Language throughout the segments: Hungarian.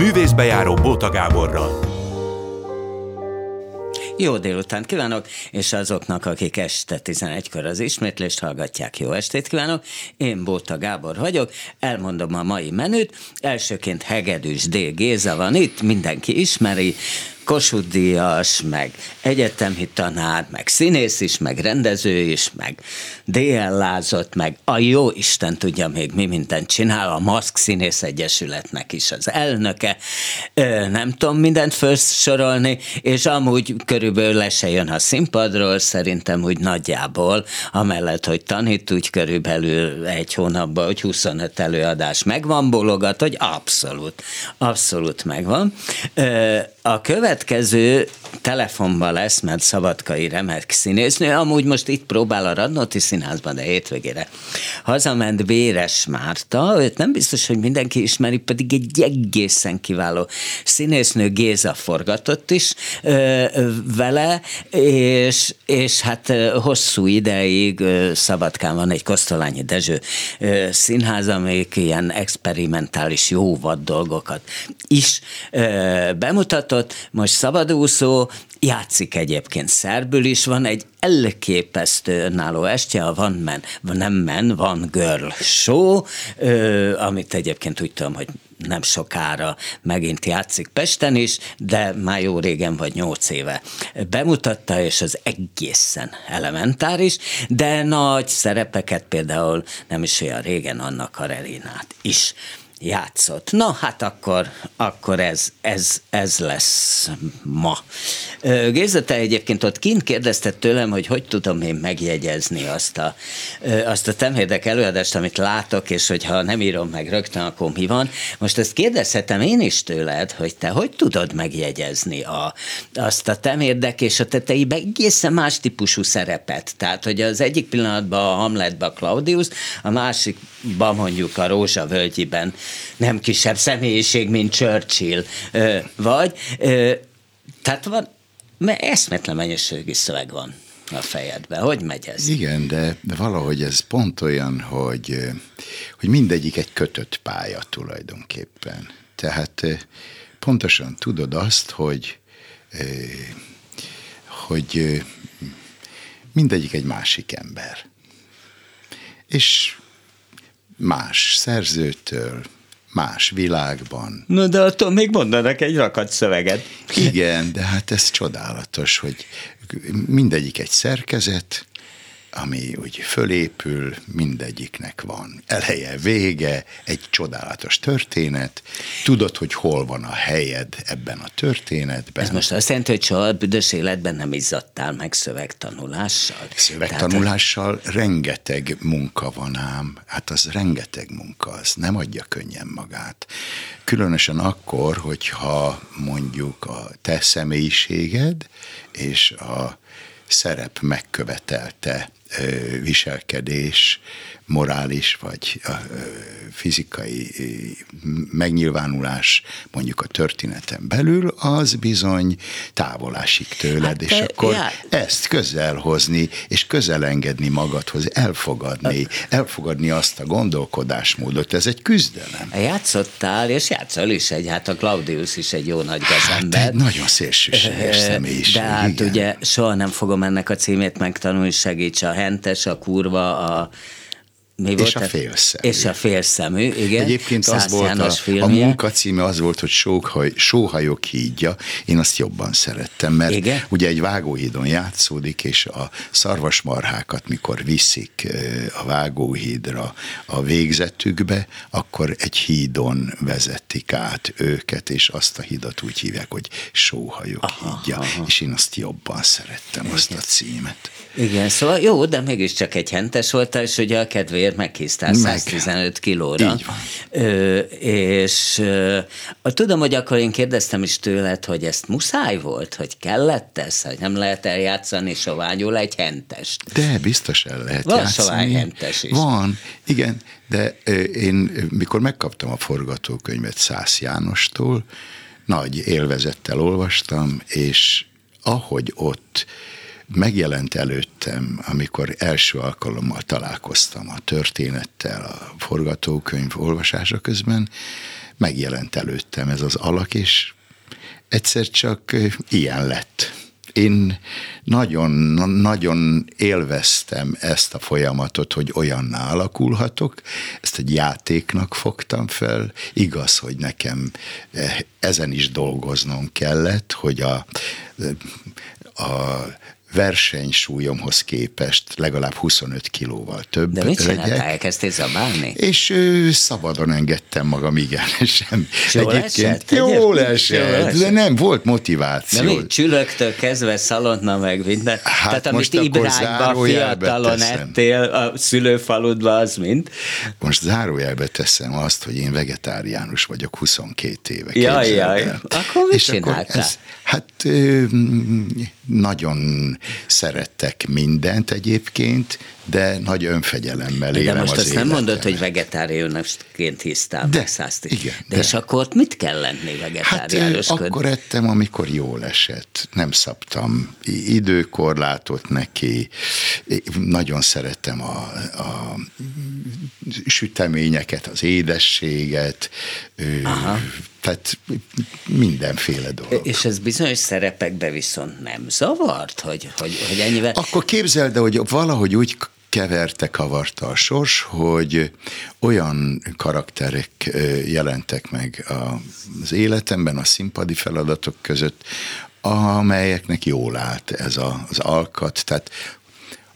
Művészbejáró Bóta Gáborral. Jó délután kívánok, és azoknak, akik este 11-kor az ismétlést hallgatják, jó estét kívánok. Én Bóta Gábor vagyok, elmondom a mai menüt. Elsőként Hegedűs D. Géza van itt, mindenki ismeri, Kossuth meg egyetemi tanár, meg színész is, meg rendező is, meg DL-lázott, meg a jó Isten tudja még mi mindent csinál, a Maszk Színész Egyesületnek is az elnöke, nem tudom mindent felsorolni, és amúgy körülbelül le se jön a színpadról, szerintem úgy nagyjából, amellett, hogy tanít, úgy körülbelül egy hónapban, hogy 25 előadás megvan, bologat, hogy abszolút, abszolút megvan. A következő telefonban lesz, mert Szabadkai remek színésznő, amúgy most itt próbál a Radnóti Színházban, de hétvégére. Hazament Béres Márta, őt nem biztos, hogy mindenki ismeri, pedig egy egészen kiváló színésznő Géza forgatott is ö, vele, és, és hát hosszú ideig ö, Szabadkán van egy Kosztolányi Dezső ö, színház, amelyik ilyen experimentális jó vad dolgokat is ö, bemutatott, most szabadúszó, játszik egyébként. Szerbül is, van egy elképesztő önálló estje, a Van Men, nem Men, Van Girl Show, ö, amit egyébként úgy tudom, hogy nem sokára megint játszik Pesten is, de már jó régen vagy nyolc éve bemutatta, és az egészen elementáris, de nagy szerepeket például nem is olyan régen Anna Karelinát is játszott. Na, hát akkor, akkor ez, ez, ez lesz ma. Géza, te egyébként ott kint kérdezted tőlem, hogy hogy tudom én megjegyezni azt a, azt a temhérdek előadást, amit látok, és hogyha nem írom meg rögtön, akkor mi van. Most ezt kérdezhetem én is tőled, hogy te hogy tudod megjegyezni a, azt a temérdek és a teteibe egészen más típusú szerepet. Tehát, hogy az egyik pillanatban a Hamletben a Claudius, a másikban mondjuk a Rózsa völgyiben nem kisebb személyiség, mint Churchill vagy. Tehát van, mert eszmetlen mennyiségű szöveg van a fejedben. Hogy megy ez? Igen, de, de valahogy ez pont olyan, hogy, hogy mindegyik egy kötött pálya tulajdonképpen. Tehát pontosan tudod azt, hogy hogy mindegyik egy másik ember. És más szerzőtől, más világban. Na de attól még mondanak egy rakat szöveget. Igen, de hát ez csodálatos, hogy mindegyik egy szerkezet, ami úgy fölépül, mindegyiknek van eleje, vége, egy csodálatos történet, tudod, hogy hol van a helyed ebben a történetben. Ez most azt jelenti, hogy soha a büdös életben nem izzadtál meg szövegtanulással? Szövegtanulással Tehát... rengeteg munka van ám, hát az rengeteg munka, az nem adja könnyen magát. Különösen akkor, hogyha mondjuk a te személyiséged és a szerep megkövetelte viselkedés, morális vagy fizikai megnyilvánulás mondjuk a történeten belül, az bizony távol esik tőled, hát és akkor já. ezt közel hozni, és közel engedni magadhoz, elfogadni, elfogadni azt a gondolkodásmódot, ez egy küzdelem. Játszottál, és játszol is egy, hát a Claudius is egy jó nagy gazember. Hát, nagyon szélsőséges személyiség. De hát igen. ugye soha nem fogom ennek a címét megtanulni, segíts a hentes, a kurva, a mi és a félszemű. És a félszemű, igen. Egyébként az volt a, a munka címe az volt, hogy sóhaj, sóhajok hídja. Én azt jobban szerettem, mert igen? ugye egy vágóhídon játszódik, és a szarvasmarhákat, mikor viszik a vágóhídra a végzetükbe, akkor egy hídon vezetik át őket, és azt a hídat úgy hívják, hogy sóhajok aha, hídja. Aha. És én azt jobban szerettem, igen. azt a címet. Igen, szóval jó, de mégiscsak egy hentes voltál, és ugye a kedvéért azért meghisztál Meg. 115 kilóra. Így van. Ö, és ö, tudom, hogy akkor én kérdeztem is tőled, hogy ezt muszáj volt, hogy kellett ez, hogy nem lehet eljátszani soványul egy hentest. De biztos el lehet Van játszani. sovány hentes is. Van, igen, de én mikor megkaptam a forgatókönyvet Szász Jánostól, nagy élvezettel olvastam, és ahogy ott megjelent előttem, amikor első alkalommal találkoztam a történettel, a forgatókönyv olvasása közben, megjelent előttem ez az alak, és egyszer csak ilyen lett. Én nagyon, nagyon élveztem ezt a folyamatot, hogy olyanná alakulhatok. Ezt egy játéknak fogtam fel. Igaz, hogy nekem ezen is dolgoznom kellett, hogy a, a versenysúlyomhoz képest legalább 25 kilóval több De mit csináltál? Elkezdtél zabálni? És ő, szabadon engedtem magam, igen. Sem. Jól esett? Jól esett, de nem, volt motiváció. De mi csülöktől kezdve szalonna meg minden. Hát Tehát amit Ibrákba fiatalon teszem. ettél a szülőfaludba, az mind? Most zárójelbe teszem azt, hogy én vegetáriánus vagyok 22 éve. Jaj, jaj. Akkor mit És csináltál? Akkor ez, hát nagyon szerettek mindent egyébként, de nagy önfegyelemmel élem De most az azt életem. nem mondod, hogy vegetáriánusként hisztál, de, meg igen, de, de, és akkor mit kell lenni vegetáriánusként? Hát akkor ettem, amikor jól esett. Nem szabtam időkorlátot neki. Nagyon szerettem a, a süteményeket, az édességet. Aha. Tehát mindenféle dolog. És ez bizonyos szerepekbe viszont nem zavart, hogy, hogy, hogy ennyivel... Akkor képzeld, hogy valahogy úgy keverte, kavarta a sors, hogy olyan karakterek jelentek meg az életemben, a színpadi feladatok között, amelyeknek jól állt ez a, az alkat, tehát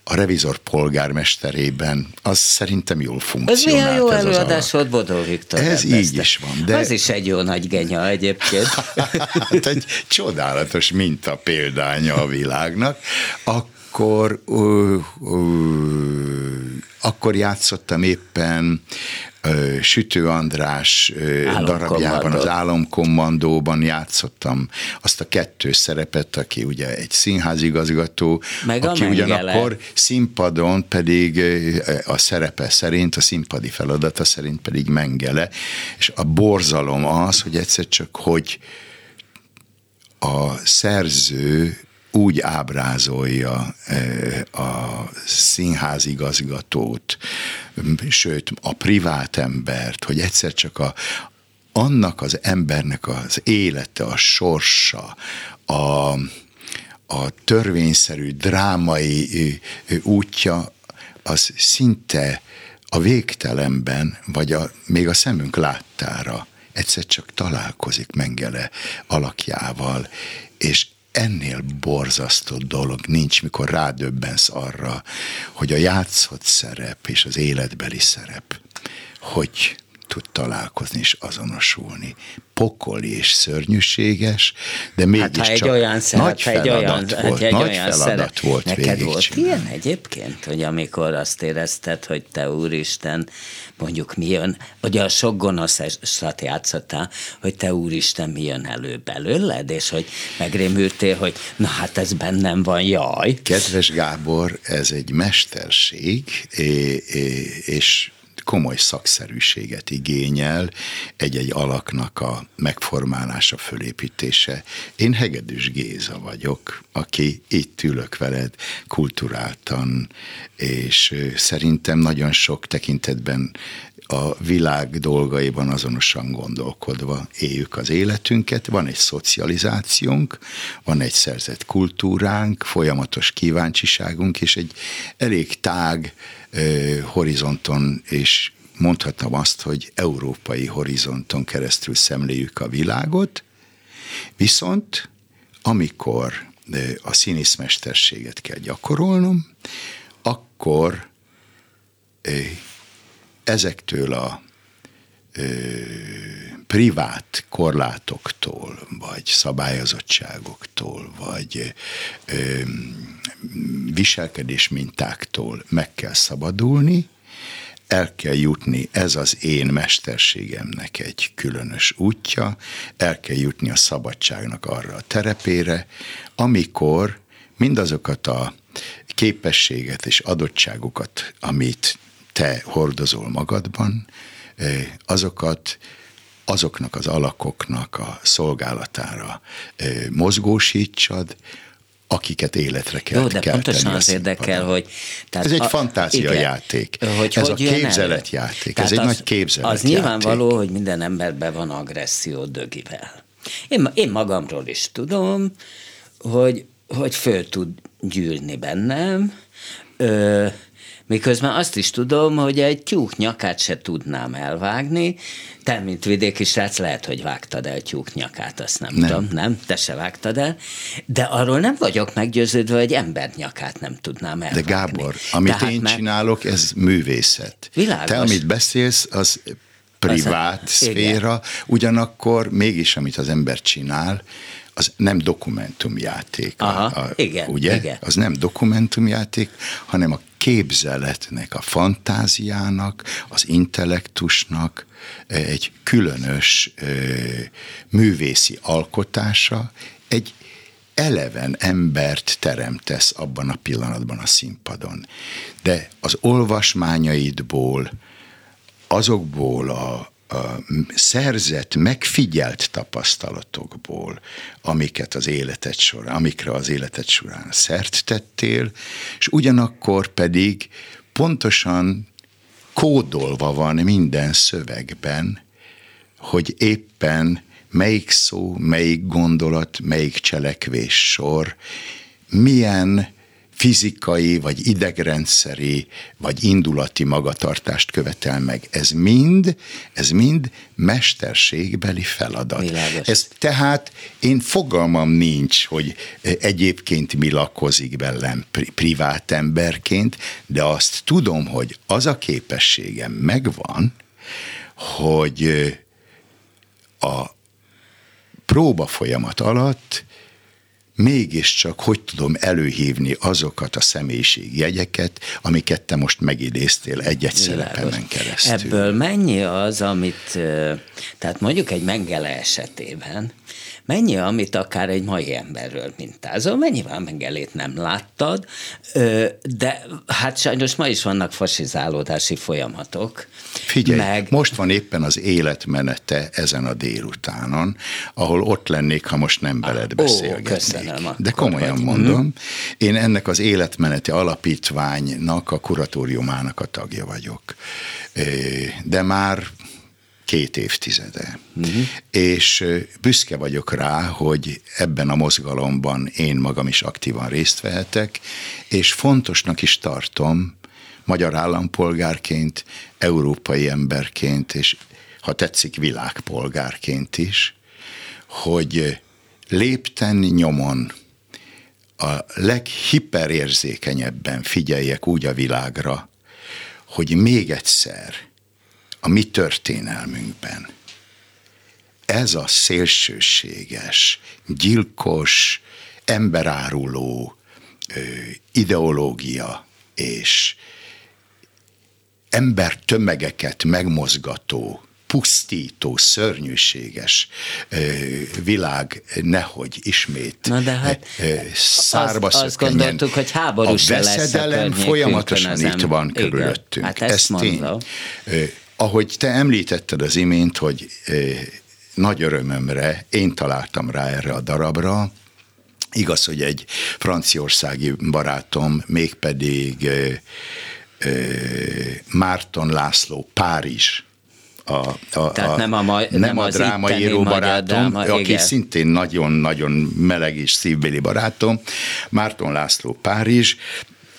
a revizor polgármesterében, az szerintem jól funkcionált. Ez milyen jó ez előadás volt Bodó Viktor. Ez rendezte. így is van. De... Az is egy jó nagy genya egyébként. hát egy csodálatos minta példánya a világnak. Akkor, uh, uh, akkor játszottam éppen Sütő András darabjában, az Álomkommandóban játszottam azt a kettő szerepet, aki ugye egy színházigazgató, Meg aki ugyanakkor színpadon pedig a szerepe szerint, a színpadi feladata szerint pedig Mengele, és a borzalom az, hogy egyszer csak, hogy a szerző úgy ábrázolja a színházigazgatót, sőt a privát embert, hogy egyszer csak a, annak az embernek az élete, a sorsa, a, a törvényszerű drámai útja, az szinte a végtelenben, vagy a, még a szemünk láttára egyszer csak találkozik Mengele alakjával, és ennél borzasztó dolog nincs, mikor rádöbbensz arra, hogy a játszott szerep és az életbeli szerep, hogy tud találkozni és azonosulni. Pokoli és szörnyűséges, de mégis hát, egy olyan szerep, nagy feladat egy olyan, volt. Egy nagy olyan feladat szerep. volt Neked volt ilyen egyébként, hogy amikor azt érezted, hogy te úristen, mondjuk mi jön, ugye a sok gonoszat játszottál, hogy te úristen mi jön elő belőled, és hogy megrémültél, hogy na hát ez bennem van, jaj. Kedves Gábor, ez egy mesterség, és komoly szakszerűséget igényel egy-egy alaknak a megformálása, fölépítése. Én Hegedűs Géza vagyok, aki itt ülök veled kulturáltan, és szerintem nagyon sok tekintetben a világ dolgaiban azonosan gondolkodva éljük az életünket. Van egy szocializációnk, van egy szerzett kultúránk, folyamatos kíváncsiságunk, és egy elég tág horizonton és mondhatom azt, hogy európai horizonton keresztül szemléljük a világot, viszont amikor a színészmesterséget kell gyakorolnom, akkor ezektől a privát korlátoktól, vagy szabályozottságoktól, vagy ö, viselkedés mintáktól meg kell szabadulni, el kell jutni, ez az én mesterségemnek egy különös útja, el kell jutni a szabadságnak arra a terepére, amikor mindazokat a képességet és adottságokat, amit te hordozol magadban, azokat azoknak az alakoknak a szolgálatára mozgósítsad, akiket életre kell Jó, de kell pontosan az érdekel, hogy... Tehát ez egy fantáziajáték. Hogy ez hogy a képzeletjáték, ez egy az, nagy képzeletjáték. Az nyilvánvaló, hogy minden emberben van agresszió dögivel. Én, én magamról is tudom, hogy, hogy föl tud gyűlni bennem, ö, Miközben azt is tudom, hogy egy tyúk nyakát se tudnám elvágni. Te, mint vidéki srác, lehet, hogy vágtad el tyúk nyakát, azt nem, nem. tudom, nem? Te se vágtad el. De arról nem vagyok meggyőződve, hogy ember nyakát nem tudnám elvágni. De Gábor, amit Tehát én mert... csinálok, ez művészet. Világos. Te, amit beszélsz, az privát az, szféra, igen. ugyanakkor mégis, amit az ember csinál, az nem dokumentumjáték. Aha, a, igen, ugye? Igen. Az nem dokumentumjáték, hanem a képzeletnek, a fantáziának, az intellektusnak egy különös művészi alkotása, egy eleven embert teremtesz abban a pillanatban a színpadon. De az olvasmányaidból, azokból a, szerzett, megfigyelt tapasztalatokból, amiket az életed során, amikre az életed során szert tettél, és ugyanakkor pedig pontosan kódolva van minden szövegben, hogy éppen melyik szó, melyik gondolat, melyik cselekvés sor, milyen fizikai, vagy idegrendszeri, vagy indulati magatartást követel meg. Ez mind, ez mind mesterségbeli feladat. Világos. Ez tehát én fogalmam nincs, hogy egyébként mi lakozik velem privát emberként, de azt tudom, hogy az a képességem megvan, hogy a próba folyamat alatt mégiscsak hogy tudom előhívni azokat a személyiségjegyeket, amiket te most megidéztél egy-egy szerepemen keresztül. Ebből mennyi az, amit, tehát mondjuk egy Mengele esetében, mennyi, amit akár egy mai emberről mintázol, mennyivel Mengelét nem láttad, de hát sajnos ma is vannak fasizálódási folyamatok. Figyelj, meg... most van éppen az életmenete ezen a délutánon, ahol ott lennék, ha most nem veled beszélgetnék. Ó, De komolyan vagy. mondom, mhm. én ennek az életmeneti alapítványnak, a kuratóriumának a tagja vagyok. De már két évtizede. Uh-huh. És büszke vagyok rá, hogy ebben a mozgalomban én magam is aktívan részt vehetek, és fontosnak is tartom, magyar állampolgárként, európai emberként, és ha tetszik, világpolgárként is, hogy lépten nyomon a leghiperérzékenyebben figyeljek úgy a világra, hogy még egyszer – a mi történelmünkben. Ez a szélsőséges, gyilkos, emberáruló ideológia és ember tömegeket megmozgató, pusztító, szörnyűséges világ nehogy ismét Na de hát szárba azt, azt gondoltuk, hogy háború A veszedelem folyamatosan itt van körülöttünk. Hát ezt Ez tény ahogy te említetted az imént, hogy nagy örömömre én találtam rá erre a darabra, Igaz, hogy egy franciaországi barátom, mégpedig Márton László Párizs. A, a, Tehát a, nem a, ma, nem nem a drámaíró barátom, dráma, aki igen. szintén nagyon-nagyon meleg és szívbeli barátom, Márton László Párizs,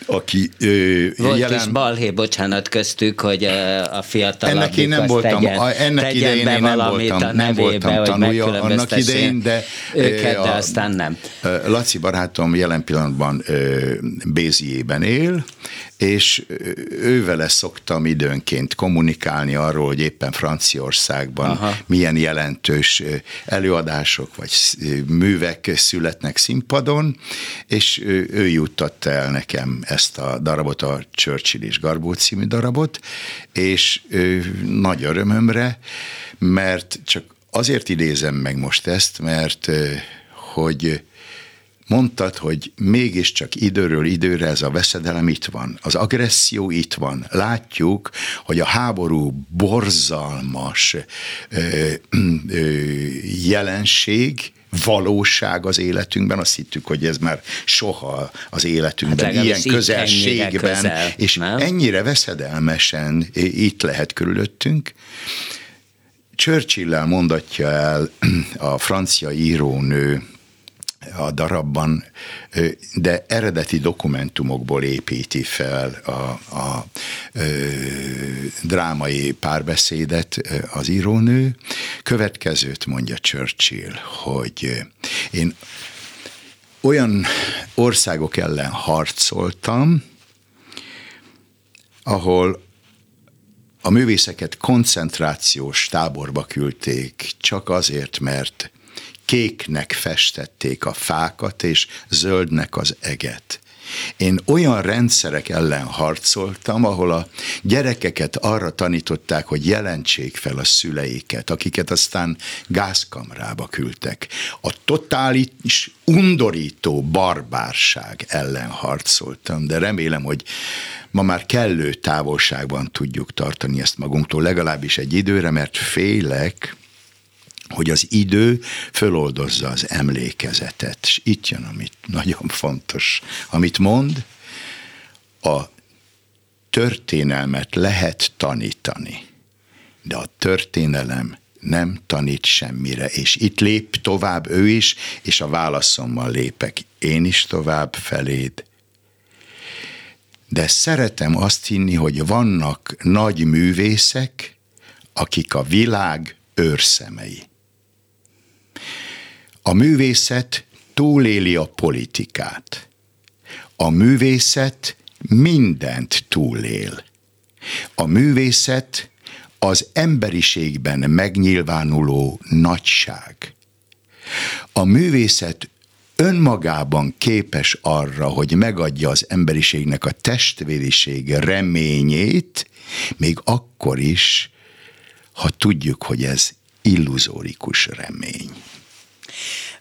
aki ö, Volt jelen... is balhé, bocsánat, köztük, hogy a fiatal Ennek én nem voltam, tegyen, a, ennek idején én nem voltam, a nem voltam tanulja annak idején, de őket, de aztán nem. Laci barátom jelen pillanatban Béziében él, és ővele szoktam időnként kommunikálni arról, hogy éppen Franciaországban Aha. milyen jelentős előadások vagy művek születnek színpadon, és ő juttatta el nekem ezt a darabot, a Churchill és Garbó című darabot, és nagy örömömre, mert csak azért idézem meg most ezt, mert hogy mondtad, hogy mégiscsak időről időre ez a veszedelem itt van, az agresszió itt van. Látjuk, hogy a háború borzalmas ö, ö, jelenség, valóság az életünkben, azt hittük, hogy ez már soha az életünkben, hát ilyen közelségben, közel, és nem? ennyire veszedelmesen itt lehet körülöttünk. Churchill-lel mondatja el a francia írónő, a darabban, de eredeti dokumentumokból építi fel a, a, a drámai párbeszédet az írónő. Következőt mondja Churchill, hogy én olyan országok ellen harcoltam, ahol a művészeket koncentrációs táborba küldték, csak azért, mert kéknek festették a fákat, és zöldnek az eget. Én olyan rendszerek ellen harcoltam, ahol a gyerekeket arra tanították, hogy jelentsék fel a szüleiket, akiket aztán gázkamrába küldtek. A totális, undorító barbárság ellen harcoltam, de remélem, hogy ma már kellő távolságban tudjuk tartani ezt magunktól, legalábbis egy időre, mert félek, hogy az idő föloldozza az emlékezetet. És itt jön, amit nagyon fontos, amit mond, a történelmet lehet tanítani, de a történelem nem tanít semmire, és itt lép tovább ő is, és a válaszommal lépek én is tovább feléd. De szeretem azt hinni, hogy vannak nagy művészek, akik a világ őrszemei. A művészet túléli a politikát. A művészet mindent túlél. A művészet az emberiségben megnyilvánuló nagyság. A művészet önmagában képes arra, hogy megadja az emberiségnek a testvériség reményét, még akkor is, ha tudjuk, hogy ez illuzórikus remény.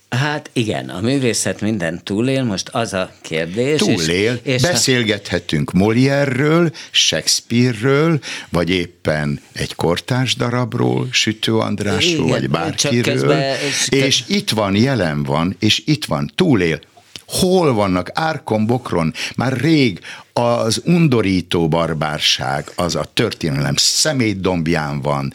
Hát igen, a művészet minden túlél, most az a kérdés. Túlél, és, és beszélgethetünk Molière-ről, Shakespeare-ről, vagy éppen egy kortárs darabról, Sütő Andrásról, igen, vagy bárkiről, közben, és itt van, jelen van, és itt van, túlél. Hol vannak árkon, bokron? Már rég az undorító barbárság, az a történelem szemétdombján van.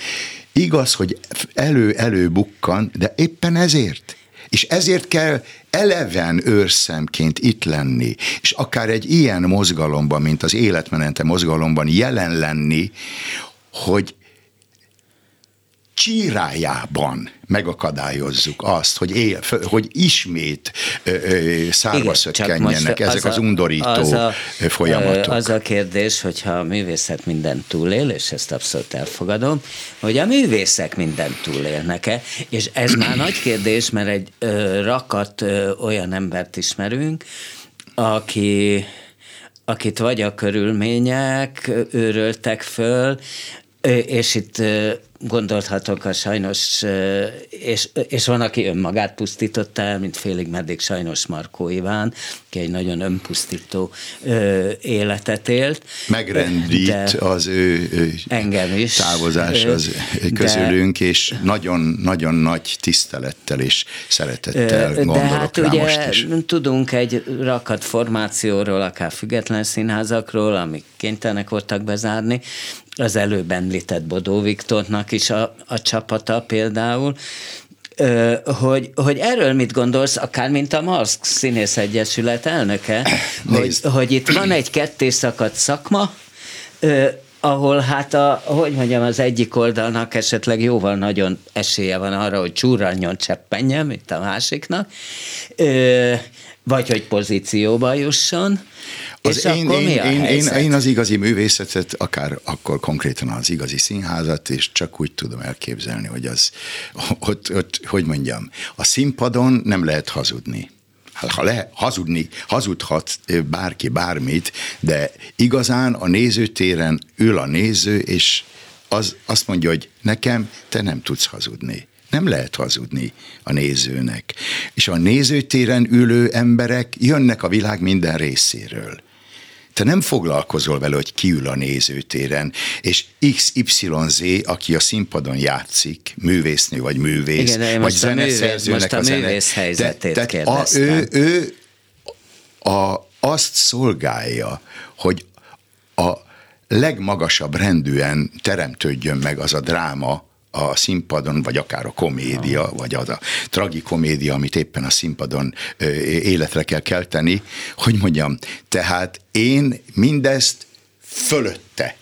Igaz, hogy elő-elő bukkan, de éppen ezért. És ezért kell eleven őrszemként itt lenni, és akár egy ilyen mozgalomban, mint az életmenete mozgalomban jelen lenni, hogy csírájában megakadályozzuk azt, hogy, él, hogy ismét szárba szökkenjenek ezek az, az undorító az a, folyamatok. Az a kérdés, hogyha a művészet minden túlél, és ezt abszolút elfogadom, hogy a művészek minden túlélnek-e, és ez már nagy kérdés, mert egy ö, rakat ö, olyan embert ismerünk, aki akit vagy a körülmények őröltek föl, és itt gondolhatok a sajnos, és, és van, aki önmagát pusztította el, mint félig meddig sajnos Markó Iván, aki egy nagyon önpusztító életet élt. Megrendít az ő, ő engem is, távozás az közülünk, de, és nagyon-nagyon nagy tisztelettel és szeretettel de gondolok hát rá ugye most is. tudunk egy rakat formációról, akár független színházakról, amik kénytelenek voltak bezárni, az előbb említett Bodó Viktornak is a, a csapata például, hogy, hogy erről mit gondolsz, akár mint a Marx Színész Egyesület elnöke, hogy, hogy itt van egy kettészakadt szakma, ahol hát a, hogy mondjam, az egyik oldalnak esetleg jóval nagyon esélye van arra, hogy csúranjon cseppenjen, mint a másiknak, vagy hogy pozícióba jusson, az és én, akkor én, mi a én, én, én az igazi művészetet, akár akkor konkrétan az igazi színházat, és csak úgy tudom elképzelni, hogy az, ott, ott hogy mondjam, a színpadon nem lehet hazudni. Ha le, hazudni, hazudhat bárki bármit, de igazán a nézőtéren ül a néző, és az, azt mondja, hogy nekem te nem tudsz hazudni. Nem lehet hazudni a nézőnek. És a nézőtéren ülő emberek jönnek a világ minden részéről. te nem foglalkozol vele, hogy kiül a nézőtéren, és XYZ, aki a színpadon játszik, művésznő vagy művész, Igen, vagy zeneszerzőnek a, művész, a helyzetét te, a, ő, ő a, azt szolgálja, hogy a legmagasabb rendűen teremtődjön meg az a dráma, a színpadon, vagy akár a komédia, Aha. vagy az a tragikomédia, amit éppen a színpadon életre kell kelteni, hogy mondjam, tehát én mindezt fölötte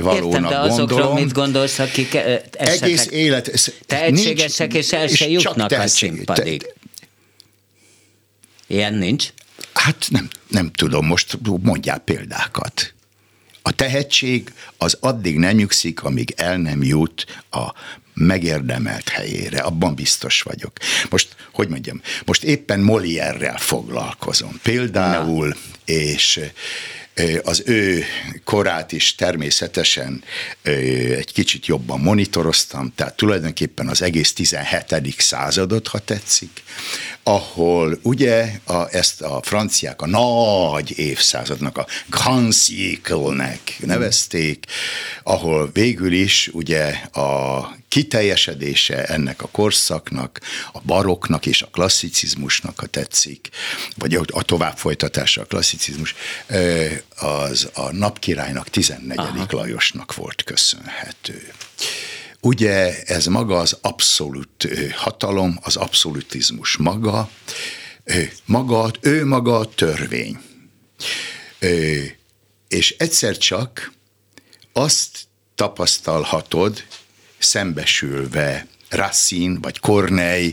valónak Értem, de azokról gondolom. mit gondolsz, akik egész élet tehetségesek, nincs, és el se jutnak a színpadig? Te, Ilyen nincs? Hát nem, nem tudom, most mondjál példákat. A tehetség az addig nem nyugszik, amíg el nem jut a megérdemelt helyére, abban biztos vagyok. Most, hogy mondjam, most éppen Molière-rel foglalkozom. Például, Na. és az ő korát is természetesen egy kicsit jobban monitoroztam, tehát tulajdonképpen az egész 17. századot, ha tetszik, ahol ugye a, ezt a franciák a nagy évszázadnak, a Grand Siècle-nek nevezték, ahol végül is ugye a kiteljesedése ennek a korszaknak, a baroknak és a klasszicizmusnak, ha tetszik, vagy a tovább folytatása a klasszicizmus, az a napkirálynak 14. Aha. Lajosnak volt köszönhető. Ugye ez maga az abszolút hatalom, az abszolutizmus maga, maga, ő maga a törvény. És egyszer csak azt tapasztalhatod, szembesülve Racine vagy Corneille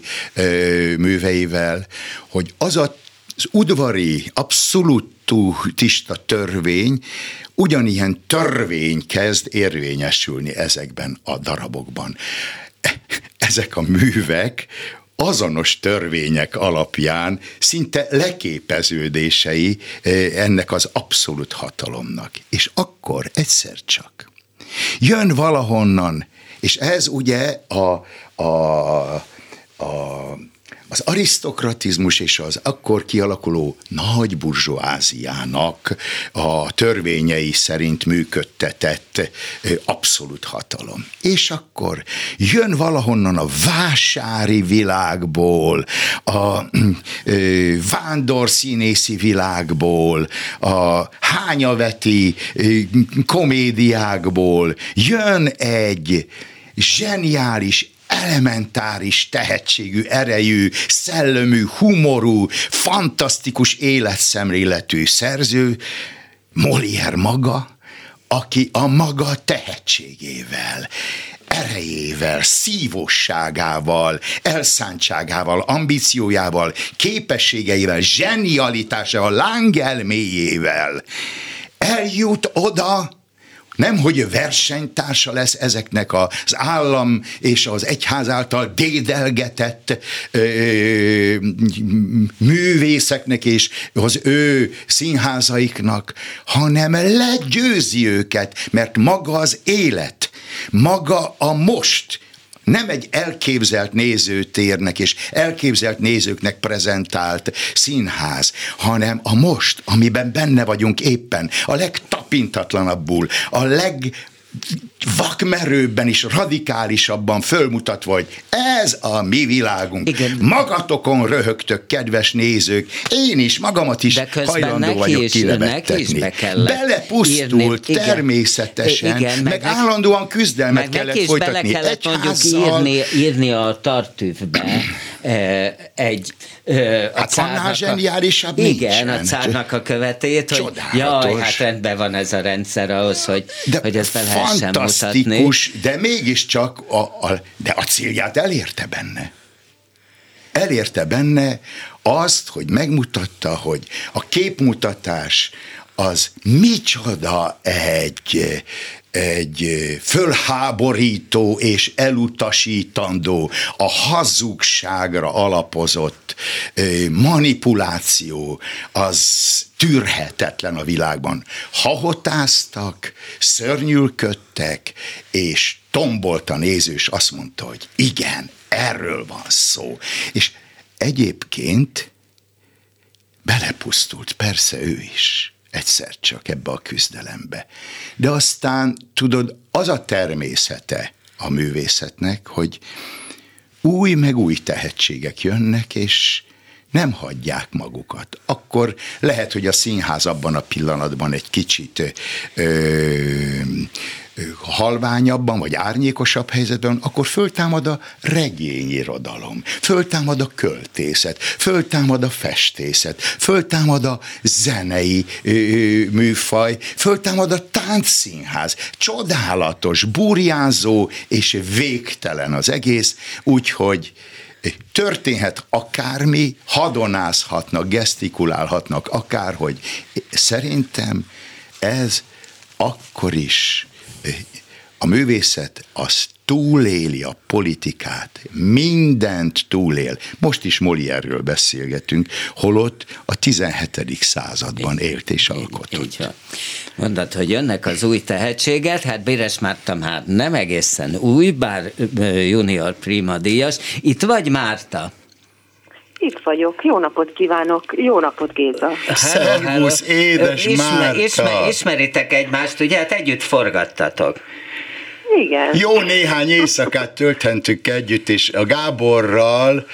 műveivel, hogy az a az udvari, abszolútista törvény ugyanilyen törvény kezd érvényesülni ezekben a darabokban. Ezek a művek azonos törvények alapján szinte leképeződései ennek az abszolút hatalomnak. És akkor egyszer csak jön valahonnan, és ez ugye a, a, a az arisztokratizmus és az akkor kialakuló nagy burzsóáziának a törvényei szerint működtetett abszolút hatalom. És akkor jön valahonnan a vásári világból, a vándorszínészi világból, a hányaveti komédiákból, jön egy zseniális elementáris tehetségű, erejű, szellemű, humorú, fantasztikus életszemléletű szerző, Molière maga, aki a maga tehetségével, erejével, szívosságával, elszántságával, ambíciójával, képességeivel, zsenialitásával, lángelméjével eljut oda, nem, hogy versenytársa lesz ezeknek az állam és az egyház által dédelgetett ö, művészeknek és az ő színházaiknak, hanem legyőzi őket, mert maga az élet, maga a most, nem egy elképzelt nézőtérnek és elképzelt nézőknek prezentált színház, hanem a most, amiben benne vagyunk éppen, a legtapintatlanabbul, a leg vakmerőbben is radikálisabban fölmutatva, hogy ez a mi világunk. Igen. Magatokon röhögtök, kedves nézők, én is, magamat is hajlandó vagyok is, kilevettetni. Belepusztult írni. természetesen, Igen, meg, meg állandóan küzdelmet meg kellett folytatni. Bele kellett mondjuk írni, írni a tartűvbe egy a hát annál zseniálisabb Igen, a cárnak a követét, hogy Csodálatos. jaj, hát rendben van ez a rendszer ahhoz, hogy, de hogy ezt be lehessen mutatni. de mégiscsak a, a, de a célját elérte benne. Elérte benne azt, hogy megmutatta, hogy a képmutatás az micsoda egy, egy fölháborító és elutasítandó, a hazugságra alapozott manipuláció, az tűrhetetlen a világban. Hahotáztak, szörnyülködtek, és tombolt a néző, és azt mondta, hogy igen, erről van szó. És egyébként belepusztult persze ő is egyszer csak ebbe a küzdelembe. De aztán, tudod, az a természete a művészetnek, hogy új meg új tehetségek jönnek, és nem hagyják magukat. Akkor lehet, hogy a színház abban a pillanatban egy kicsit ö, halványabban vagy árnyékosabb helyzetben, akkor föltámad a regényirodalom, föltámad a költészet, föltámad a festészet, föltámad a zenei műfaj, föltámad a táncszínház. Csodálatos, burjánzó és végtelen az egész, úgyhogy történhet akármi, hadonázhatnak, gesztikulálhatnak akárhogy. Szerintem ez akkor is a művészet az túléli a politikát, mindent túlél. Most is Molière-ről beszélgetünk, holott a 17. században élt és alkotott. Így, így Mondod, hogy jönnek az új tehetséget, hát Béres Márta már nem egészen új, bár junior prima díjas. Itt vagy Márta? Itt vagyok. Jó napot kívánok. Jó napot, Géza. Szervusz, édes Ismer, Márta. Ismer, ismeritek egymást, ugye? Hát együtt forgattatok. Igen. Jó néhány éjszakát tölthentük együtt, és a Gáborral,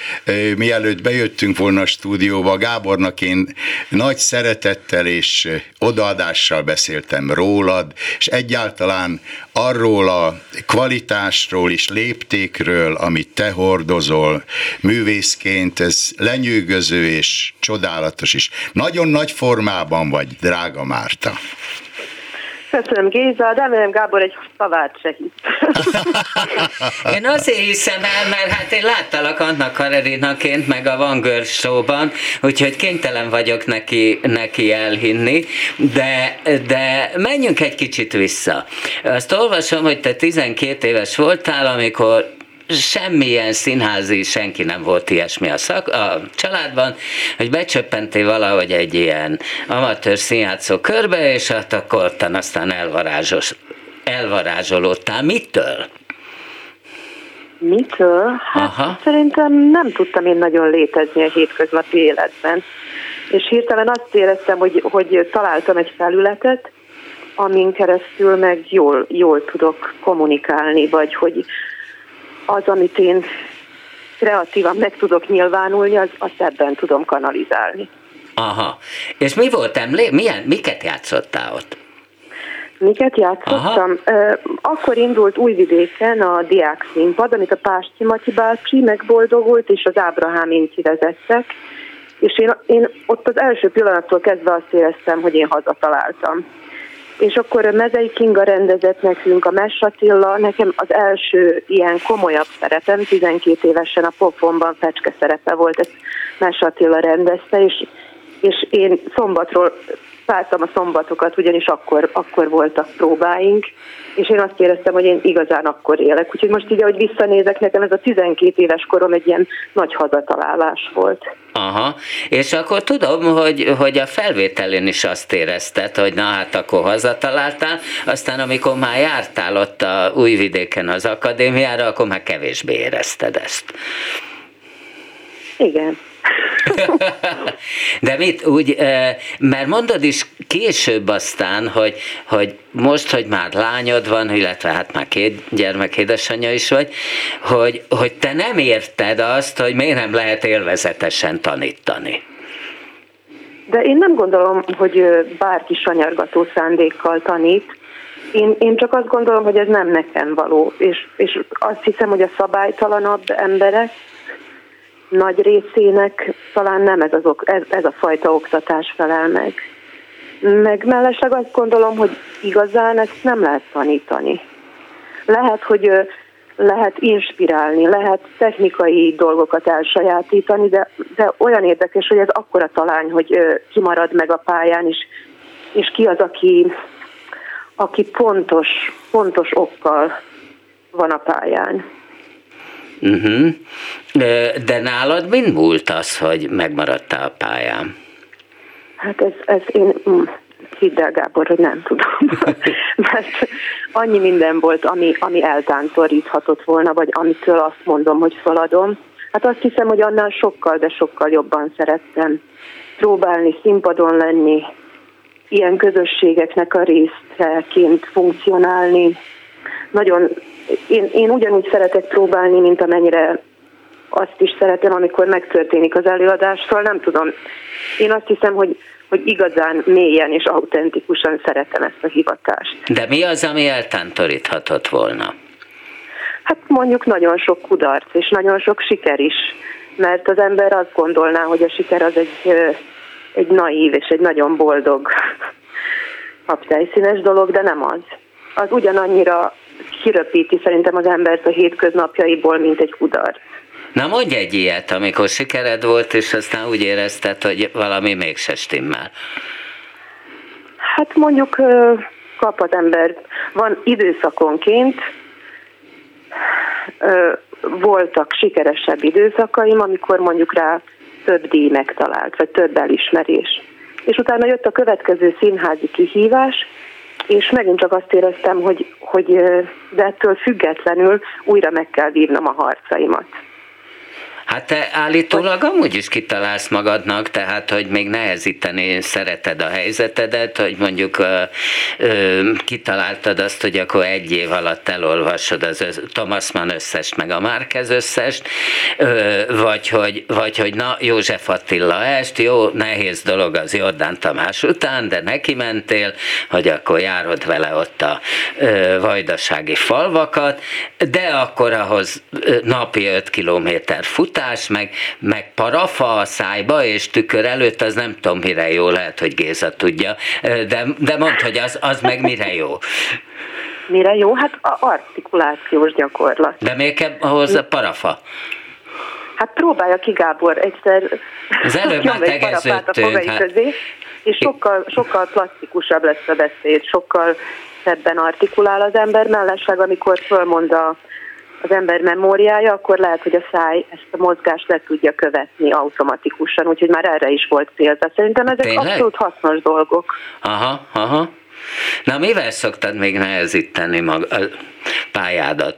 mielőtt bejöttünk volna a stúdióba, Gábornak én nagy szeretettel és odaadással beszéltem rólad, és egyáltalán arról a kvalitásról és léptékről, amit te hordozol művészként, ez lenyűgöző és csodálatos is. Nagyon nagy formában vagy, drága Márta. Köszönöm Géza, de nem Gábor egy szavát se én azért hiszem el, mert hát én láttalak annak Karerinaként, meg a Van Gör show-ban, úgyhogy kénytelen vagyok neki, neki elhinni, de, de menjünk egy kicsit vissza. Azt olvasom, hogy te 12 éves voltál, amikor semmilyen színházi, senki nem volt ilyesmi a, szak, a családban, hogy becsöppentél valahogy egy ilyen amatőr színjátszó körbe, és hát akkor aztán elvarázsos, elvarázsolódtál. Mitől? Mitől? Hát Aha. szerintem nem tudtam én nagyon létezni a hétköznapi életben. És hirtelen azt éreztem, hogy, hogy találtam egy felületet, amin keresztül meg jól, jól tudok kommunikálni, vagy hogy az, amit én kreatívan meg tudok nyilvánulni, az, azt ebben tudom kanalizálni. Aha. És mi volt emlé? Milyen, miket játszottál ott? Miket játszottam? Aha. Akkor indult Újvidéken a diák színpad, amit a Pásti Matyi bácsi megboldogult, és az Ábrahám Inci vezettek. És én, én ott az első pillanattól kezdve azt éreztem, hogy én hazataláltam és akkor a Mezei Kinga rendezett nekünk, a Mess nekem az első ilyen komolyabb szerepem, 12 évesen a Pofonban fecske szerepe volt, ezt Mess Attila rendezte, és, és én szombatról vártam a szombatokat, ugyanis akkor, akkor voltak próbáink, és én azt éreztem, hogy én igazán akkor élek. Úgyhogy most így, ahogy visszanézek, nekem ez a 12 éves korom egy ilyen nagy hazatalálás volt. Aha, és akkor tudom, hogy, hogy a felvételén is azt érezted, hogy na hát akkor hazataláltál, aztán amikor már jártál ott a Újvidéken az akadémiára, akkor már kevésbé érezted ezt. Igen. De mit úgy, mert mondod is később aztán, hogy, hogy most, hogy már lányod van, illetve hát már két gyermek édesanyja is vagy, hogy, hogy te nem érted azt, hogy miért nem lehet élvezetesen tanítani. De én nem gondolom, hogy bárki sanyargató szándékkal tanít. Én, én csak azt gondolom, hogy ez nem nekem való, és, és azt hiszem, hogy a szabálytalanabb emberek nagy részének talán nem ez, az, ez, ez a fajta oktatás felel meg. Meg mellesleg azt gondolom, hogy igazán ezt nem lehet tanítani. Lehet, hogy lehet inspirálni, lehet technikai dolgokat elsajátítani, de, de olyan érdekes, hogy ez akkora talány, hogy kimarad meg a pályán, és, és ki az, aki, aki pontos, pontos okkal van a pályán. Uh-huh. De nálad mind múlt az, hogy megmaradtál a pályán? Hát ez, ez én, mm, hidd el Gábor, hogy nem tudom. Mert annyi minden volt, ami, ami eltántoríthatott volna, vagy amitől azt mondom, hogy szaladom. Hát azt hiszem, hogy annál sokkal, de sokkal jobban szerettem próbálni, színpadon lenni, ilyen közösségeknek a részeként funkcionálni. Nagyon, én, én ugyanúgy szeretek próbálni, mint amennyire azt is szeretem, amikor megtörténik az előadás, szóval nem tudom. Én azt hiszem, hogy, hogy igazán mélyen és autentikusan szeretem ezt a hivatást. De mi az, ami eltántoríthatott volna? Hát mondjuk nagyon sok kudarc és nagyon sok siker is, mert az ember azt gondolná, hogy a siker az egy, egy naív és egy nagyon boldog naptejszínes dolog, de nem az. Az ugyanannyira kiröpíti szerintem az embert a hétköznapjaiból, mint egy kudarc. Na mondj egy ilyet, amikor sikered volt, és aztán úgy érezted, hogy valami mégse stimmel. Hát mondjuk kaphat ember. Van időszakonként, voltak sikeresebb időszakaim, amikor mondjuk rá több díj megtalált, vagy több elismerés. És utána jött a következő színházi kihívás, és megint csak azt éreztem, hogy, hogy de ettől függetlenül újra meg kell vívnom a harcaimat. Hát te állítólag amúgy is kitalálsz magadnak, tehát hogy még nehezíteni szereted a helyzetedet, hogy mondjuk ö, ö, kitaláltad azt, hogy akkor egy év alatt elolvasod az Thomas Mann összest, meg a Márkez összest, ö, vagy, hogy, vagy hogy na, József Attila est, jó, nehéz dolog az Jordán Tamás után, de neki mentél, hogy akkor járod vele ott a ö, vajdasági falvakat, de akkor ahhoz napi 5 kilométer fut futás, meg, meg parafa a szájba és tükör előtt, az nem tudom mire jó, lehet, hogy Géza tudja, de, de mondd, hogy az, az meg mire jó. Mire jó? Hát a artikulációs gyakorlat. De miért kell ahhoz a parafa? Hát próbálja ki Gábor egyszer. Az előbb már tegeződtünk. Hát... Közé, és sokkal, sokkal plastikusabb lesz a beszéd, sokkal szebben artikulál az ember, mellesleg amikor fölmond a az ember memóriája, akkor lehet, hogy a száj ezt a mozgást le tudja követni automatikusan, úgyhogy már erre is volt célza. Szerintem ezek Tényleg? abszolút hasznos dolgok. Aha, aha. Na, mivel szoktad még nehezíteni maga, a pályádat?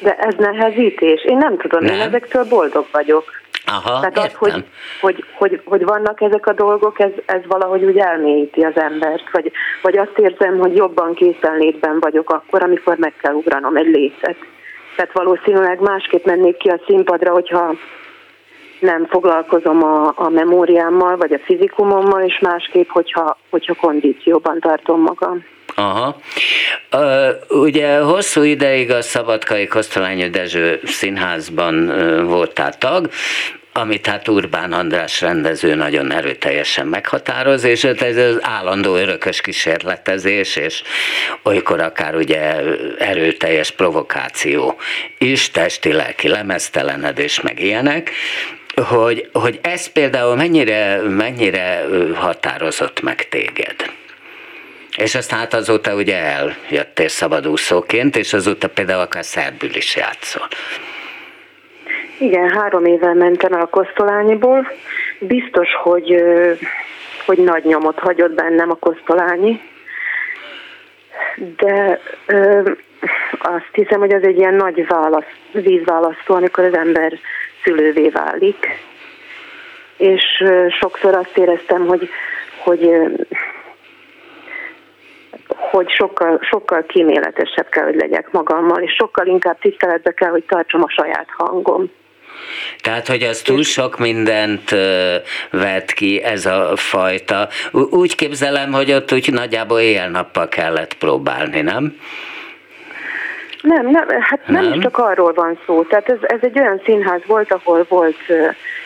De ez nehezítés? Én nem tudom, nem? én ezektől boldog vagyok. Aha, Tehát az, hogy, hogy, hogy, hogy vannak ezek a dolgok, ez, ez valahogy úgy elmélyíti az embert, vagy, vagy azt érzem, hogy jobban készenlétben vagyok akkor, amikor meg kell ugranom egy lécet. Tehát valószínűleg másképp mennék ki a színpadra, hogyha nem foglalkozom a, a memóriámmal, vagy a fizikumommal, és másképp, hogyha, hogyha kondícióban tartom magam. Aha. Uh, ugye hosszú ideig a Szabadkai Kosztolányi Dezső színházban uh, voltál tag, amit hát Urbán András rendező nagyon erőteljesen meghatároz, és ez az állandó örökös kísérletezés, és olykor akár ugye erőteljes provokáció is, testi-lelki lemeztelenedés, meg ilyenek, hogy, hogy ez például mennyire, mennyire határozott meg téged? És aztán hát azóta ugye eljöttél szabadúszóként, és azóta például akár szerbül is játszol. Igen, három éve mentem el a Kosztolányiból. Biztos, hogy, hogy nagy nyomot hagyott bennem a Kosztolányi. De ö, azt hiszem, hogy az egy ilyen nagy válasz, vízválasztó, amikor az ember szülővé válik. És ö, sokszor azt éreztem, hogy, hogy hogy sokkal, sokkal kíméletesebb kell, hogy legyek magammal, és sokkal inkább tiszteletbe kell, hogy tartsam a saját hangom. Tehát, hogy az túl sok mindent vett ki ez a fajta. Úgy képzelem, hogy ott úgy nagyjából éjjel-nappal kellett próbálni, nem? Nem, nem, hát nem, nem is csak arról van szó. Tehát ez, ez egy olyan színház volt, ahol volt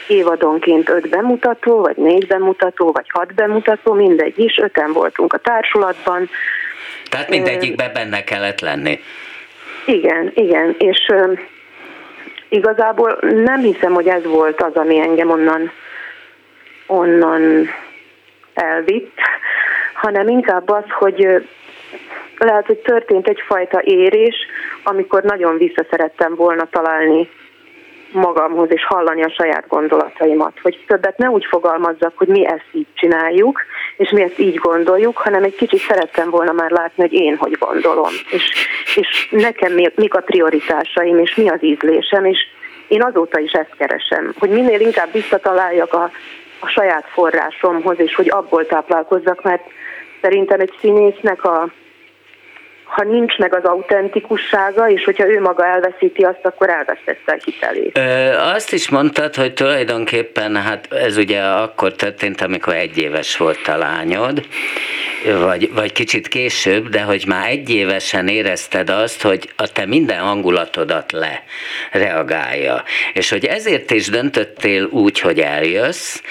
évadonként öt bemutató, vagy négy bemutató, vagy hat bemutató, mindegy is, öten voltunk a társulatban. Tehát mindegyikben benne kellett lenni. Igen, igen, és igazából nem hiszem, hogy ez volt az, ami engem onnan, onnan elvitt, hanem inkább az, hogy lehet, hogy történt egyfajta érés, amikor nagyon visszaszerettem volna találni magamhoz, és hallani a saját gondolataimat, hogy többet ne úgy fogalmazzak, hogy mi ezt így csináljuk, és mi ezt így gondoljuk, hanem egy kicsit szerettem volna már látni, hogy én hogy gondolom, és, és nekem mik a prioritásaim, és mi az ízlésem, és én azóta is ezt keresem, hogy minél inkább visszataláljak a, a saját forrásomhoz, és hogy abból táplálkozzak, mert szerintem egy színésznek a ha nincs meg az autentikussága, és hogyha ő maga elveszíti azt, akkor elvesztette a hitelét. Ö, azt is mondtad, hogy tulajdonképpen hát ez ugye akkor történt, amikor egy éves volt a lányod, vagy, vagy kicsit később, de hogy már egy évesen érezted azt, hogy a te minden hangulatodat le reagálja. És hogy ezért is döntöttél úgy, hogy eljössz,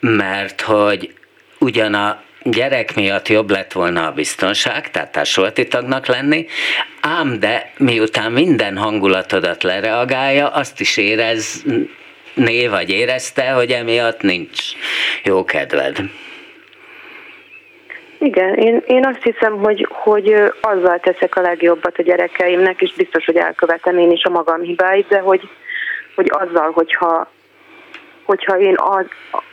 mert hogy ugyan a gyerek miatt jobb lett volna a biztonság, tehát társulati tagnak lenni, ám de miután minden hangulatodat lereagálja, azt is érez, né vagy érezte, hogy emiatt nincs jó kedved. Igen, én, én azt hiszem, hogy, hogy azzal teszek a legjobbat a gyerekeimnek, és biztos, hogy elkövetem én is a magam hibáit, de hogy, hogy azzal, hogyha, hogyha én az,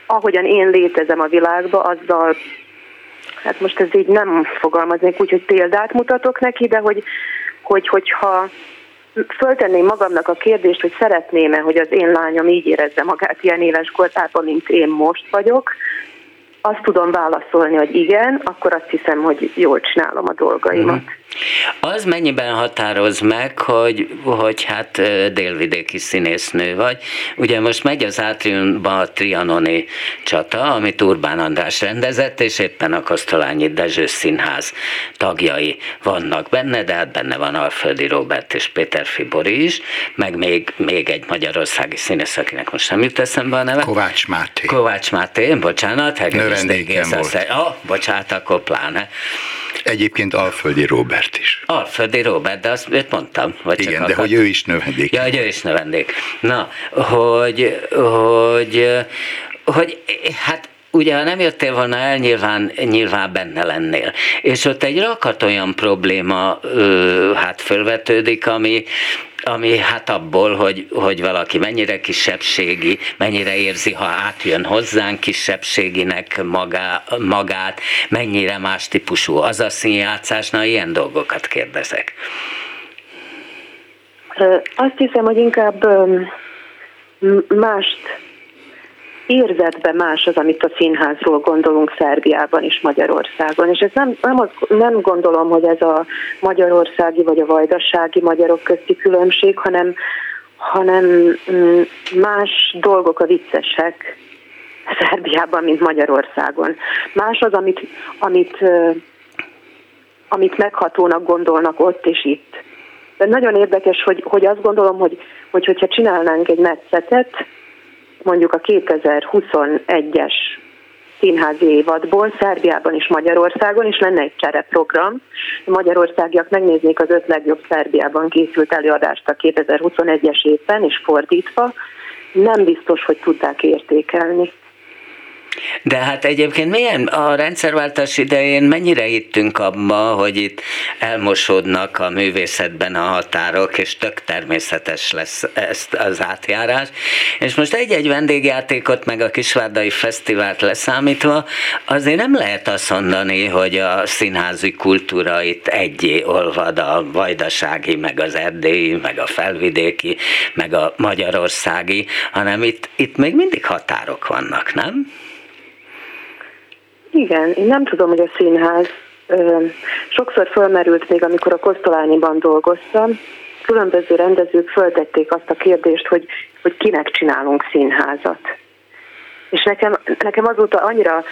ahogyan én létezem a világba, azzal hát most ez így nem fogalmaznék úgy, hogy példát mutatok neki, de hogy, hogy hogyha föltenném magamnak a kérdést, hogy szeretném-e, hogy az én lányom így érezze magát ilyen éves kortában, mint én most vagyok, azt tudom válaszolni, hogy igen, akkor azt hiszem, hogy jól csinálom a dolgaimat. Mm. Az mennyiben határoz meg, hogy, hogy hát délvidéki színésznő vagy? Ugye most megy az átriumban a Trianoni csata, amit Urbán András rendezett, és éppen a Kosztolányi Dezső Színház tagjai vannak benne, de hát benne van Alföldi Robert és Péter Fibori is, meg még, még egy magyarországi színész, akinek most nem jut eszembe a neve. Kovács Máté. Kovács Máté, bocsánat. Növendékem volt. Ah, bocsánat, akkor pláne. Egyébként Alföldi Robert is. Alföldi Robert, de azt őt mondtam. Vagy Igen, csak de akar... hogy ő is növendék. Ja, hogy ő is növendék. Na, hogy, hogy, hogy hát ugye ha nem jöttél volna el, nyilván, nyilván benne lennél. És ott egy rakat olyan probléma ö, hát fölvetődik, ami, ami hát abból, hogy, hogy valaki mennyire kisebbségi, mennyire érzi, ha átjön hozzánk kisebbséginek magá, magát, mennyire más típusú az a színjátszás, na ilyen dolgokat kérdezek. Azt hiszem, hogy inkább mást érzetben más az, amit a színházról gondolunk Szerbiában és Magyarországon. És ez nem, nem, az, nem gondolom, hogy ez a magyarországi vagy a vajdasági magyarok közti különbség, hanem, hanem mm, más dolgok a viccesek Szerbiában, mint Magyarországon. Más az, amit, amit, amit meghatónak gondolnak ott és itt. De nagyon érdekes, hogy, hogy azt gondolom, hogy, hogy hogyha csinálnánk egy metszetet, mondjuk a 2021-es színházi évadból, Szerbiában és Magyarországon, és lenne egy csereprogram. A magyarországiak megnéznék az öt legjobb Szerbiában készült előadást a 2021-es évben, és fordítva, nem biztos, hogy tudták értékelni. De hát egyébként milyen a rendszerváltás idején mennyire hittünk abba, hogy itt elmosódnak a művészetben a határok, és tök természetes lesz ezt az átjárás. És most egy-egy vendégjátékot, meg a Kisvárdai Fesztivált leszámítva, azért nem lehet azt mondani, hogy a színházi kultúra itt egyé olvad a vajdasági, meg az erdélyi, meg a felvidéki, meg a magyarországi, hanem itt, itt még mindig határok vannak, nem? Igen, én nem tudom, hogy a színház sokszor fölmerült még, amikor a Kosztolányiban dolgoztam, különböző rendezők föltették azt a kérdést, hogy, hogy kinek csinálunk színházat. És nekem, nekem azóta annyira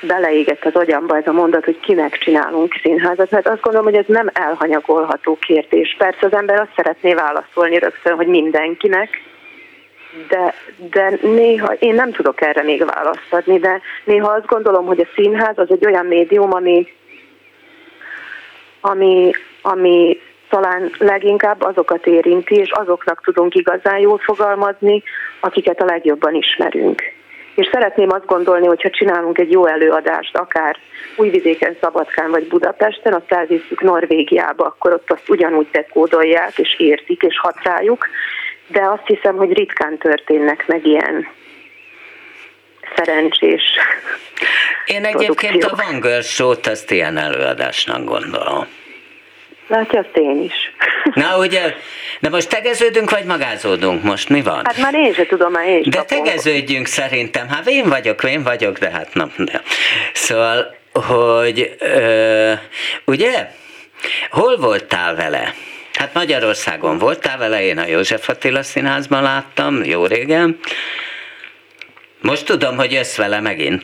beleégett az agyamba ez a mondat, hogy kinek csinálunk színházat, mert azt gondolom, hogy ez nem elhanyagolható kérdés. Persze az ember azt szeretné válaszolni rögtön, hogy mindenkinek, de, de néha én nem tudok erre még választ adni, de néha azt gondolom, hogy a színház az egy olyan médium, ami, ami, ami talán leginkább azokat érinti, és azoknak tudunk igazán jól fogalmazni, akiket a legjobban ismerünk. És szeretném azt gondolni, hogy ha csinálunk egy jó előadást, akár Újvidéken, Szabadkán vagy Budapesten, azt elviszük Norvégiába, akkor ott azt ugyanúgy dekódolják, és értik, és hat rájuk, de azt hiszem, hogy ritkán történnek meg ilyen szerencsés Én egyébként a Van Girl Show-t azt ilyen előadásnak gondolom. Látja, azt én is. Na ugye, de most tegeződünk, vagy magázódunk most? Mi van? Hát már én sem tudom, már én De kapom. tegeződjünk szerintem. Hát én vagyok, én vagyok, de hát nem. De. Szóval, hogy ö, ugye, hol voltál vele? Hát Magyarországon voltál vele, én a József Attila Színházban láttam, jó régen. Most tudom, hogy jössz vele megint.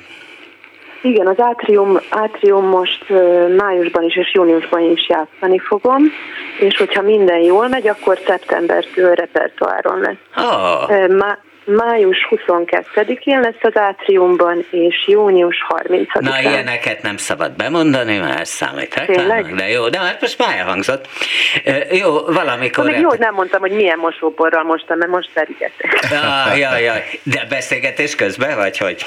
Igen, az átrium, átrium most májusban is és júniusban is játszani fogom, és hogyha minden jól megy, akkor szeptembertől repertoáron lesz. Oh. Má, május 22-én lesz az átriumban, és június 30-án. Na, ilyeneket nem szabad bemondani, mert számít reklámnak, de jó, de hát most már elhangzott. Jó, valamikor... Még jó, nem mondtam, hogy milyen mosóporral mostam, mert most szerigetek. Ah, jaj, jaj, de beszélgetés közben, vagy hogy?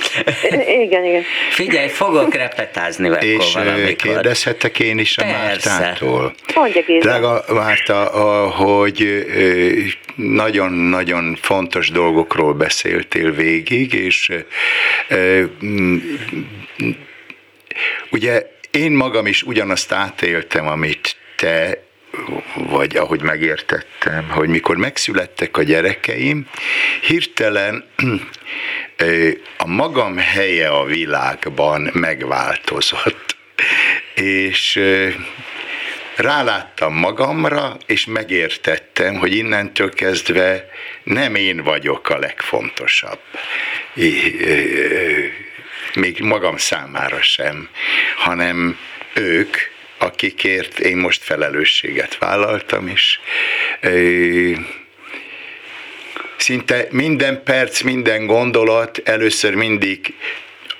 Igen, igen. Figyelj, fogok repetázni És valamikor. kérdezhetek én is a Persze. Mártától? Mondja, Drága Márta, hogy nagyon-nagyon fontos dolgokról beszéltél végig, és ugye én magam is ugyanazt átéltem, amit te vagy ahogy megértettem, hogy mikor megszülettek a gyerekeim, hirtelen a magam helye a világban megváltozott. És ráláttam magamra, és megértettem, hogy innentől kezdve nem én vagyok a legfontosabb. Még magam számára sem, hanem ők, akikért én most felelősséget vállaltam, és szinte minden perc, minden gondolat először mindig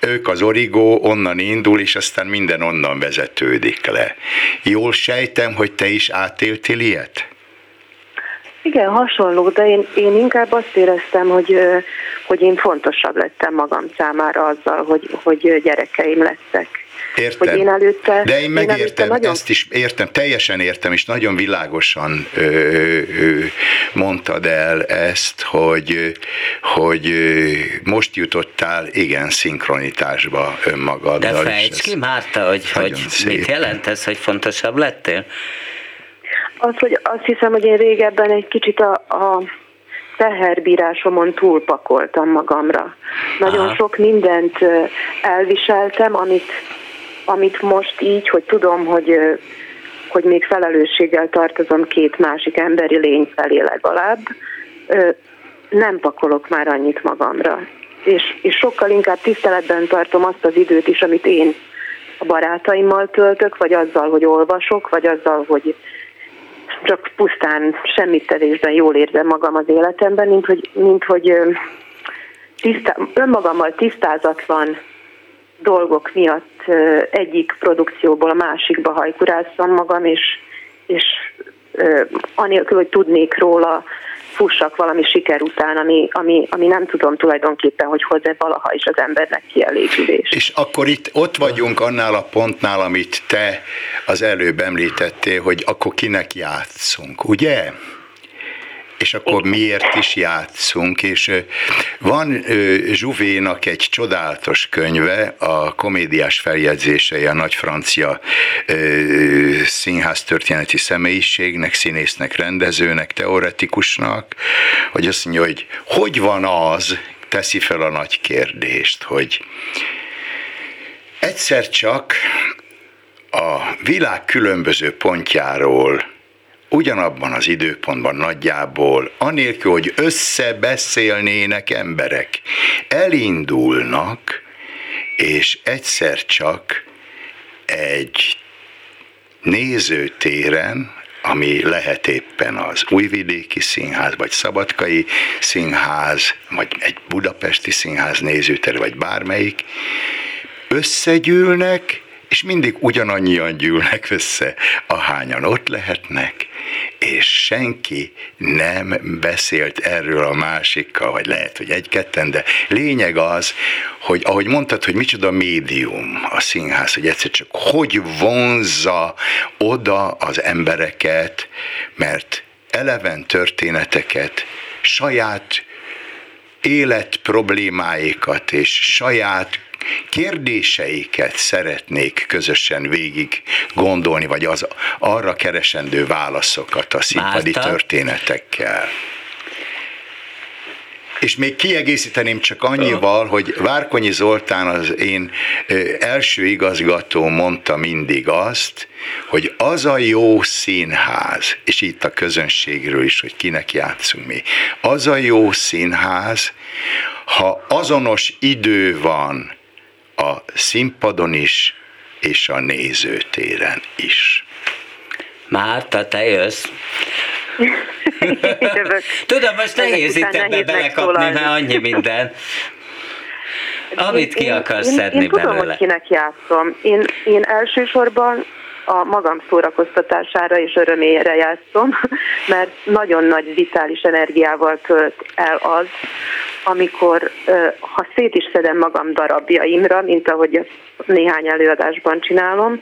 ők az origó onnan indul, és aztán minden onnan vezetődik le. Jól sejtem, hogy te is átéltél ilyet? Igen, hasonló, de én, én inkább azt éreztem, hogy, hogy én fontosabb lettem magam számára azzal, hogy, hogy gyerekeim lettek. Értem. Hogy én előtte, De én megértem, én nagyon... ezt is értem, teljesen értem, és nagyon világosan ö, ö, mondtad el ezt, hogy, hogy most jutottál igen szinkronitásba önmagaddal. De fejtsd ki, Márta, hogy, hogy mit jelent ez, hogy fontosabb lettél? Az, hogy azt hiszem, hogy én régebben egy kicsit a, a teherbírásomon túlpakoltam magamra. Nagyon Aha. sok mindent elviseltem, amit amit most így, hogy tudom, hogy, hogy még felelősséggel tartozom két másik emberi lény felé legalább, nem pakolok már annyit magamra. És, és sokkal inkább tiszteletben tartom azt az időt is, amit én a barátaimmal töltök, vagy azzal, hogy olvasok, vagy azzal, hogy csak pusztán semmit tevésben jól érzem magam az életemben, mint hogy, mint hogy tisztá, önmagammal tisztázatlan dolgok miatt egyik produkcióból a másikba hajkurázzam magam, és, és anélkül, hogy tudnék róla, fussak valami siker után, ami, ami, ami nem tudom tulajdonképpen, hogy hoz-e valaha is az embernek kielégülés. És akkor itt ott vagyunk annál a pontnál, amit te az előbb említettél, hogy akkor kinek játszunk, ugye? És akkor miért is játszunk, és van Zsuvénak egy csodálatos könyve, a komédiás feljegyzései a nagy francia színház történeti személyiségnek, színésznek, rendezőnek, teoretikusnak, hogy azt mondja, hogy hogy van az, teszi fel a nagy kérdést, hogy egyszer csak a világ különböző pontjáról ugyanabban az időpontban nagyjából, anélkül, hogy összebeszélnének emberek, elindulnak, és egyszer csak egy nézőtéren, ami lehet éppen az Újvidéki Színház, vagy Szabadkai Színház, vagy egy Budapesti Színház nézőtere, vagy bármelyik, összegyűlnek, és mindig ugyanannyian gyűlnek össze, ahányan ott lehetnek, és senki nem beszélt erről a másikkal, vagy lehet, hogy egy-ketten, de lényeg az, hogy ahogy mondtad, hogy micsoda médium a színház, hogy egyszer csak hogy vonzza oda az embereket, mert eleven történeteket, saját élet problémáikat és saját kérdéseiket szeretnék közösen végig gondolni, vagy az arra keresendő válaszokat a színpadi Márta? történetekkel. És még kiegészíteném csak annyival, hogy Várkonyi Zoltán az én első igazgató mondta mindig azt, hogy az a jó színház, és itt a közönségről is, hogy kinek játszunk mi, az a jó színház, ha azonos idő van a színpadon is, és a nézőtéren is. Márta, te jössz. Tudom, most nehéz itt ebbe belekapni, mert annyi minden. Amit ki akarsz én, szedni én, én tudom, belőle. hogy kinek játszom. Én, én elsősorban a magam szórakoztatására és örömére játszom, mert nagyon nagy vitális energiával tölt el az, amikor, ha szét is szedem magam darabjaimra, mint ahogy néhány előadásban csinálom,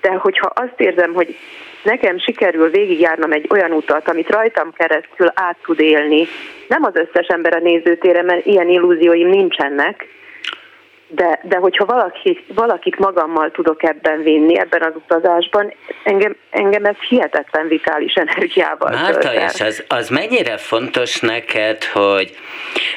de hogyha azt érzem, hogy nekem sikerül végigjárnom egy olyan utat, amit rajtam keresztül át tud élni, nem az összes ember a nézőtére, mert ilyen illúzióim nincsenek, de, de hogyha valaki, valakit magammal tudok ebben vinni, ebben az utazásban, engem, engem ez hihetetlen vitális energiával Márta, és az, az mennyire fontos neked, hogy,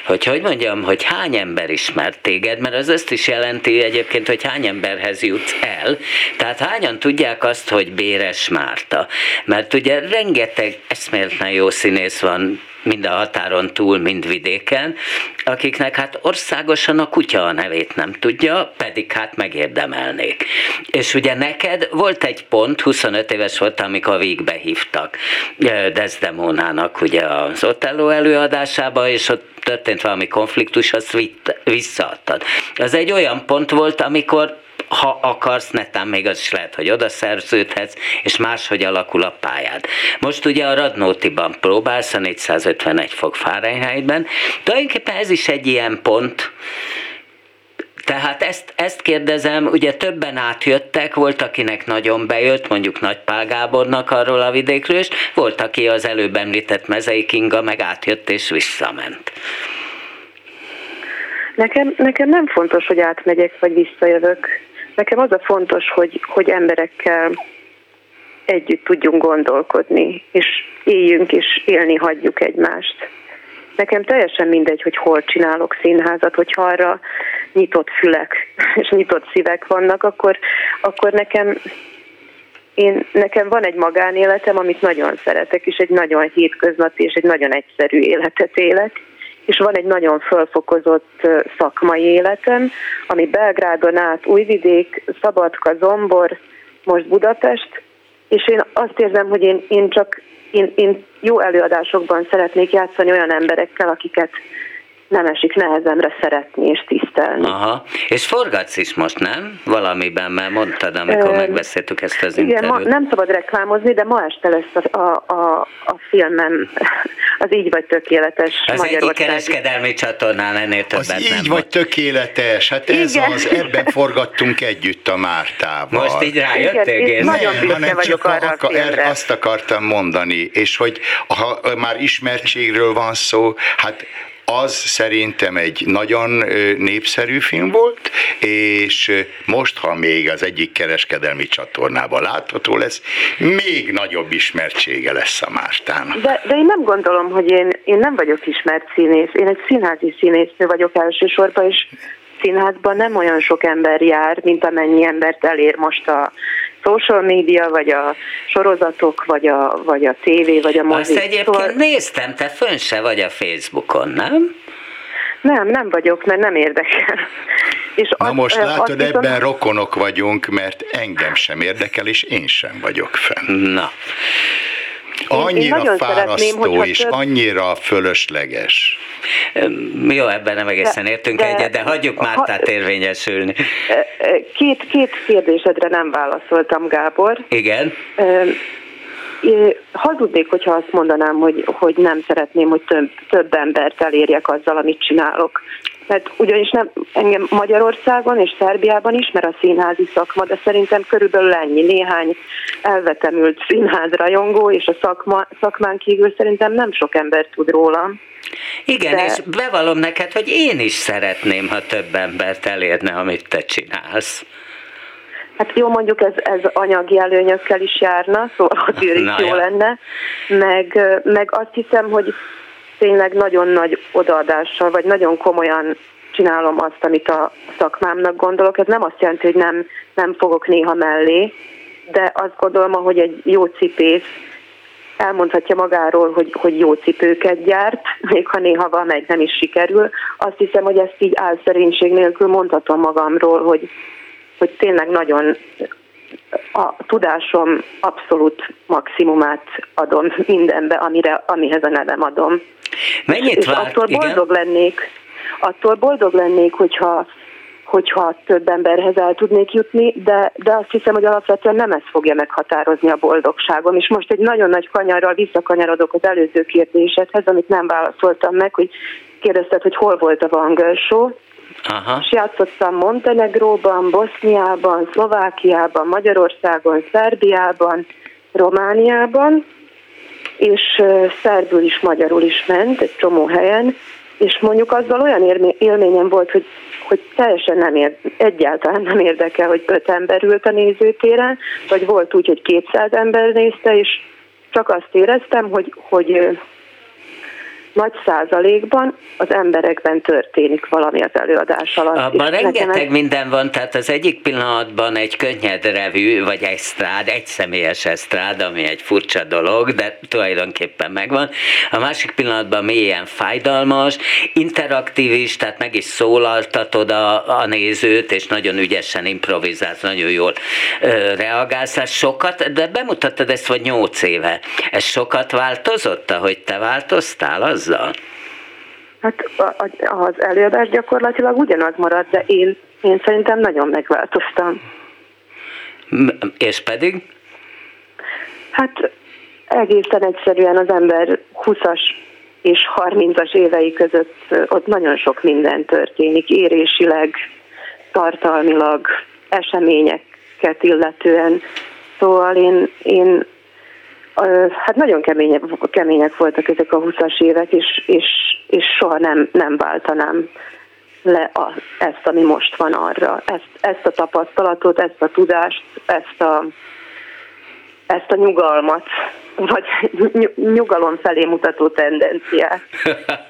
hogy hogy mondjam, hogy hány ember ismert téged, mert az azt is jelenti egyébként, hogy hány emberhez jutsz el, tehát hányan tudják azt, hogy Béres Márta, mert ugye rengeteg eszméletlen jó színész van mind a határon túl, mind vidéken, akiknek hát országosan a kutya a nevét nem tudja, pedig hát megérdemelnék. És ugye neked volt egy pont, 25 éves volt, amikor végbe hívtak Desdemonának ugye az Otello előadásába, és ott történt valami konfliktus, azt visszaadtad. Az egy olyan pont volt, amikor ha akarsz, netán még az is lehet, hogy oda szerződhetsz, és máshogy alakul a pályád. Most ugye a Radnótiban próbálsz, a 451 fok Fahrenheitben, tulajdonképpen ez is egy ilyen pont, tehát ezt, ezt kérdezem, ugye többen átjöttek, volt, akinek nagyon bejött, mondjuk Nagy Pál Gábornak arról a vidékről, és volt, aki az előbb említett Mezei Kinga meg átjött és visszament. Nekem, nekem nem fontos, hogy átmegyek vagy visszajövök. Nekem az a fontos, hogy, hogy emberekkel együtt tudjunk gondolkodni, és éljünk és élni hagyjuk egymást. Nekem teljesen mindegy, hogy hol csinálok színházat, hogyha arra nyitott fülek és nyitott szívek vannak, akkor, akkor nekem én, nekem van egy magánéletem, amit nagyon szeretek, és egy nagyon hétköznapi és egy nagyon egyszerű életet élek és van egy nagyon fölfokozott szakmai életem, ami Belgrádon át Újvidék, Szabadka, Zombor, most Budapest, és én azt érzem, hogy én, én csak én, én jó előadásokban szeretnék játszani olyan emberekkel, akiket nem esik nehezemre szeretni és tisztelni. Aha, és forgatsz is most, nem? Valamiben, mert mondtad, amikor Ö, megbeszéltük ezt az igen, interjút. Ma, nem szabad reklámozni, de ma este lesz a, a, a, a filmem, az Így vagy tökéletes Az egyik kereskedelmi csatornán ennél többet Az Így vagy tökéletes, hát ez igen. az, ebben forgattunk együtt a Mártával. Most így rájöttél? Igen, nagyon büszke vagyok arra a filmre. Azt akartam mondani, és hogy ha már ismertségről van szó, hát az szerintem egy nagyon népszerű film volt, és most, ha még az egyik kereskedelmi csatornában látható lesz, még nagyobb ismertsége lesz a Mártának. De, de én nem gondolom, hogy én, én nem vagyok ismert színész, én egy színházi színésznő vagyok elsősorban, és színházban nem olyan sok ember jár, mint amennyi embert elér most a social media, vagy a sorozatok, vagy a, vagy a tévé, vagy a mozi. Azt egyébként szóval... néztem, te fönn se vagy a Facebookon, nem? Nem, nem vagyok, mert nem érdekel. És Na az, most látod, ebben viszont... rokonok vagyunk, mert engem sem érdekel, és én sem vagyok fenn. Na. Annyira én fárasztó és több... annyira fölösleges. Jó, ebben nem egészen de, értünk de, egyet, de hagyjuk Mártát ha, érvényesülni. Két, két kérdésedre nem válaszoltam, Gábor. Igen. Hazudnék, hogyha azt mondanám, hogy, hogy nem szeretném, hogy több, több embert elérjek azzal, amit csinálok. Mert ugyanis nem, engem Magyarországon és Szerbiában ismer a színházi szakma, de szerintem körülbelül ennyi, néhány elvetemült rajongó, és a szakma, szakmán kívül szerintem nem sok ember tud róla. Igen, de... és bevallom neked, hogy én is szeretném, ha több embert elérne, amit te csinálsz. Hát jó, mondjuk ez, ez anyagi előnyökkel is járna, szóval hogy jó ja. lenne, meg, meg azt hiszem, hogy tényleg nagyon nagy odaadással, vagy nagyon komolyan csinálom azt, amit a szakmámnak gondolok. Ez nem azt jelenti, hogy nem, nem fogok néha mellé, de azt gondolom, hogy egy jó cipész elmondhatja magáról, hogy, hogy jó cipőket gyárt, még ha néha valamelyik nem is sikerül. Azt hiszem, hogy ezt így álszerénység nélkül mondhatom magamról, hogy, hogy tényleg nagyon a tudásom abszolút maximumát adom mindenbe, amire, amihez a nevem adom. Mennyit és várt? attól boldog Igen? lennék, attól boldog lennék, hogyha hogyha több emberhez el tudnék jutni, de, de azt hiszem, hogy alapvetően nem ez fogja meghatározni a boldogságom. És most egy nagyon nagy kanyarral visszakanyarodok az előző kérdésedhez, amit nem válaszoltam meg, hogy kérdezted, hogy hol volt a Van Show. Aha. És játszottam Montenegróban, Boszniában, Szlovákiában, Magyarországon, Szerbiában, Romániában, és szerbül is, magyarul is ment egy csomó helyen, és mondjuk azzal olyan élményem volt, hogy, hogy teljesen nem ér, egyáltalán nem érdekel, hogy öt ember ült a nézőtéren, vagy volt úgy, hogy 200 ember nézte, és csak azt éreztem, hogy, hogy nagy százalékban az emberekben történik valami az előadás alatt. Abban rengeteg ez... minden van, tehát az egyik pillanatban egy könnyed revű, vagy egy strád, egy személyes esztrád, ami egy furcsa dolog, de tulajdonképpen megvan. A másik pillanatban mélyen fájdalmas, interaktív is, tehát meg is szólaltatod a, a nézőt, és nagyon ügyesen improvizálsz, nagyon jól ö, reagálsz. Ez sokat, de bemutattad ezt vagy nyolc éve. Ez sokat változott, ahogy te változtál az? Azzal? Hát az előadás gyakorlatilag ugyanaz maradt, de én, én szerintem nagyon megváltoztam. És pedig? Hát egészen egyszerűen az ember 20-as és 30-as évei között ott nagyon sok minden történik, érésileg, tartalmilag, eseményeket illetően. Szóval én, én Hát nagyon kemények, kemények voltak ezek a 20-as évek, és, és, és soha nem, nem váltanám le a, ezt, ami most van arra. Ezt, ezt a tapasztalatot, ezt a tudást, ezt a, ezt a nyugalmat, vagy nyugalom felé mutató tendenciát.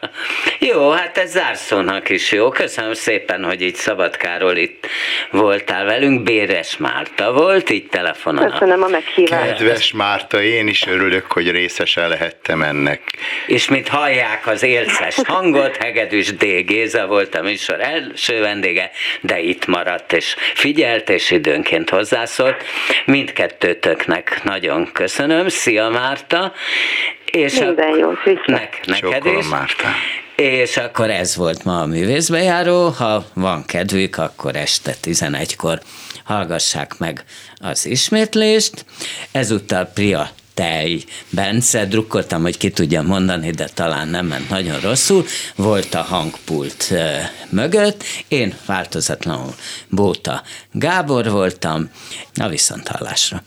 jó, hát ez zárszónak is jó. Köszönöm szépen, hogy itt Szabadkáról itt voltál velünk. Béres Márta volt, így telefonon. Köszönöm a meghívást. Kedves Márta, én is örülök, hogy részesen lehettem ennek. És mint hallják az élces hangot, Hegedűs D. Géza volt a műsor első vendége, de itt maradt és figyelt, és időnként hozzászólt. Mindkettőtöknek nagyon köszönöm. Szia Márta. És Minden jó, nek, neked is. Márta. És akkor ez volt ma a művészbejáró. Ha van kedvük, akkor este 11-kor hallgassák meg az ismétlést. Ezúttal Priya tej. Bence, drukkoltam, hogy ki tudja mondani, de talán nem ment nagyon rosszul. Volt a hangpult mögött. Én változatlanul Bóta Gábor voltam. A viszonthallásra.